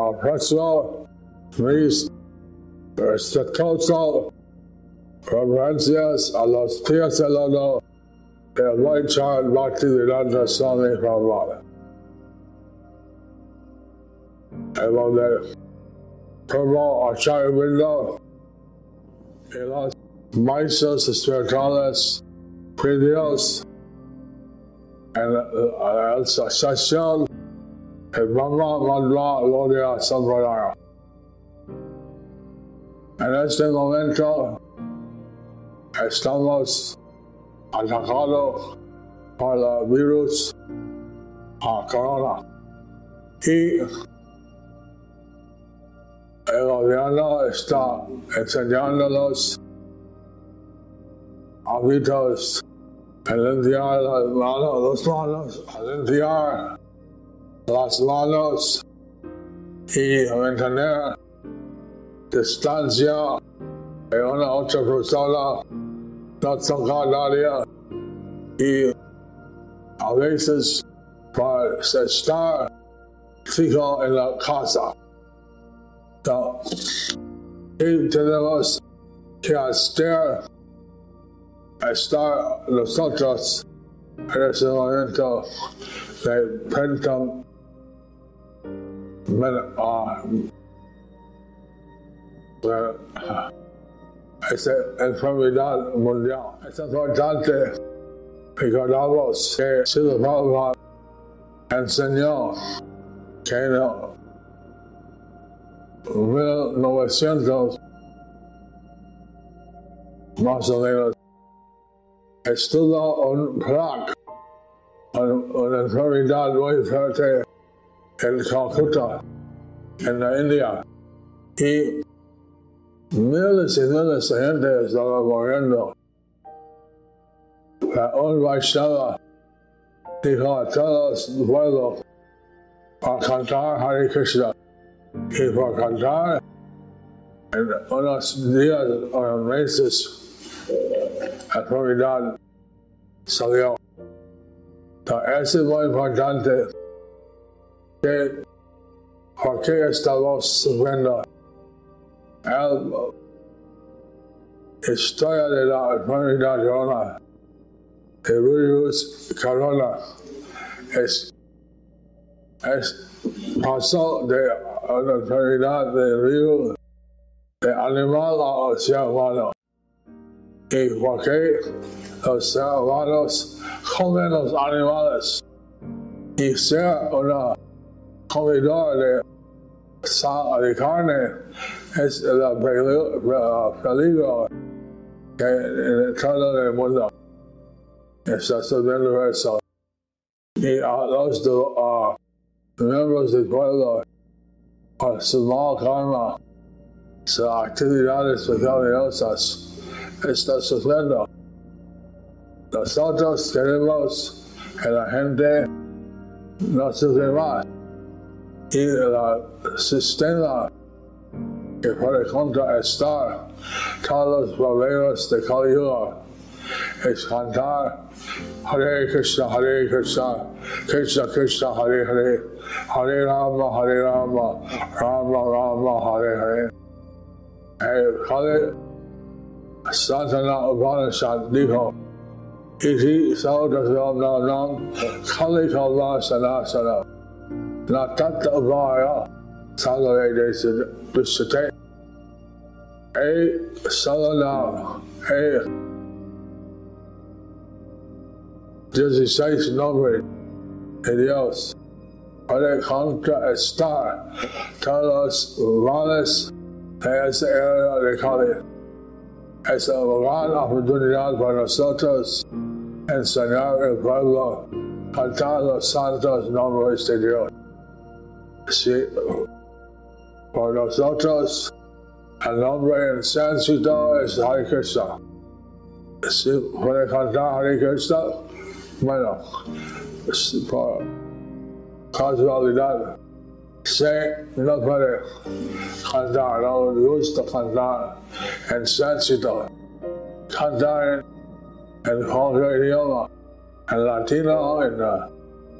aprecio mis respetuoso reverencias a los pies del honor del buen Charles Bhaktivedanta Swami Prabhupada. En donde Prabhupada Acharya Vindo y los maestros espirituales pedidos uh, en la Gloria Sampradaya. En este momento estamos atacados por el virus a corona y el gobierno está enseñándonos hábitos a limpiar las manos, las manos, a limpiar las manos. Y mantener distancia. De una otra persona, no tocar nadie. Y a veces para estar fijo en la casa. So, y tenemos que hacer estar nosotros en ese momento de penta esa enfermedad mundial. Es importante recordamos que Srila Prabhupada enseñó que en 1900 más o menos estuvo un plague, una enfermedad muy fuerte en Calcuta, en la India. Y miles y miles de gente estaba muriendo. Un Vaishnava dijo a todos los pueblos uh, a cantar Hare Krishna. Y por cantar, en unos días o meses, la enfermedad salió. Entonces es muy importante que qué estamos sufriendo la historia de la enfermedad corona, el virus corona, es, es pasó de una enfermedad de virus de animal a ser humano. ¿Y por qué los seres humanos comen los animales? Y ser una comedor de, de carne es el peligro que en todo el mundo está sucediendo eso. Y a los uh, miembros del pueblo, por su mal karma, sus actividades pecaminosas, está sucediendo. Nosotros queremos que la gente no sufre más y el sistema que puede contraestar todos los problemas de Kali es cantar Hare Krishna, Hare Krishna, Krishna Krishna, Hare Hare, Hare Rama, Hare Rama, Rama Rama, Hare Hare. Hare Santana Upanishad dijo, Iti Saudasam Nam Kali Kalva Sanasana. Na tata vaya salare de bisate e salana e 16 nombre de Dios para contra estar todos males de esa era de Kali. Es una gran oportunidad para nosotros enseñar al pueblo cantar los santos nombres de Dios. Por nosotros el nombre en sánscrito es Hare Krishna. Si puede cantar Hare Krishna, bueno, por casualidad, sé no puede cantar, no gusta cantar en sánscrito. Cantar en, en cualquier idioma, en latino, en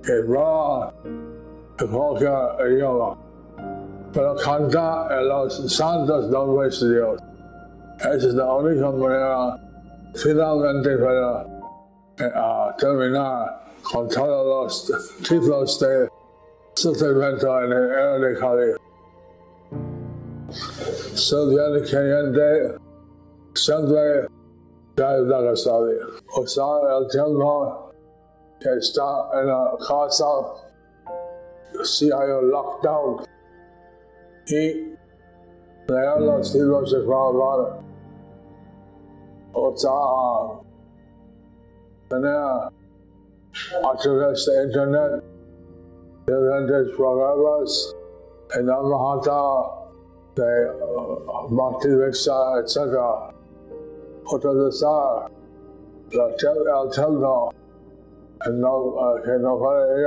hebreo, en cualquier idioma. pero canta en los santos de Dios. Esa es la única manera finalmente para uh, terminar con todos los tipos de sufrimiento en el era de Kali. Soy el creyente siempre da la salida. O sea, el tiempo que está en un lockdown y leer los libros de Prabhupada. O sea, tener a través de internet diferentes programas en la Mahata de Bhakti Vriksha, etc. Utilizar el templo no, que no puede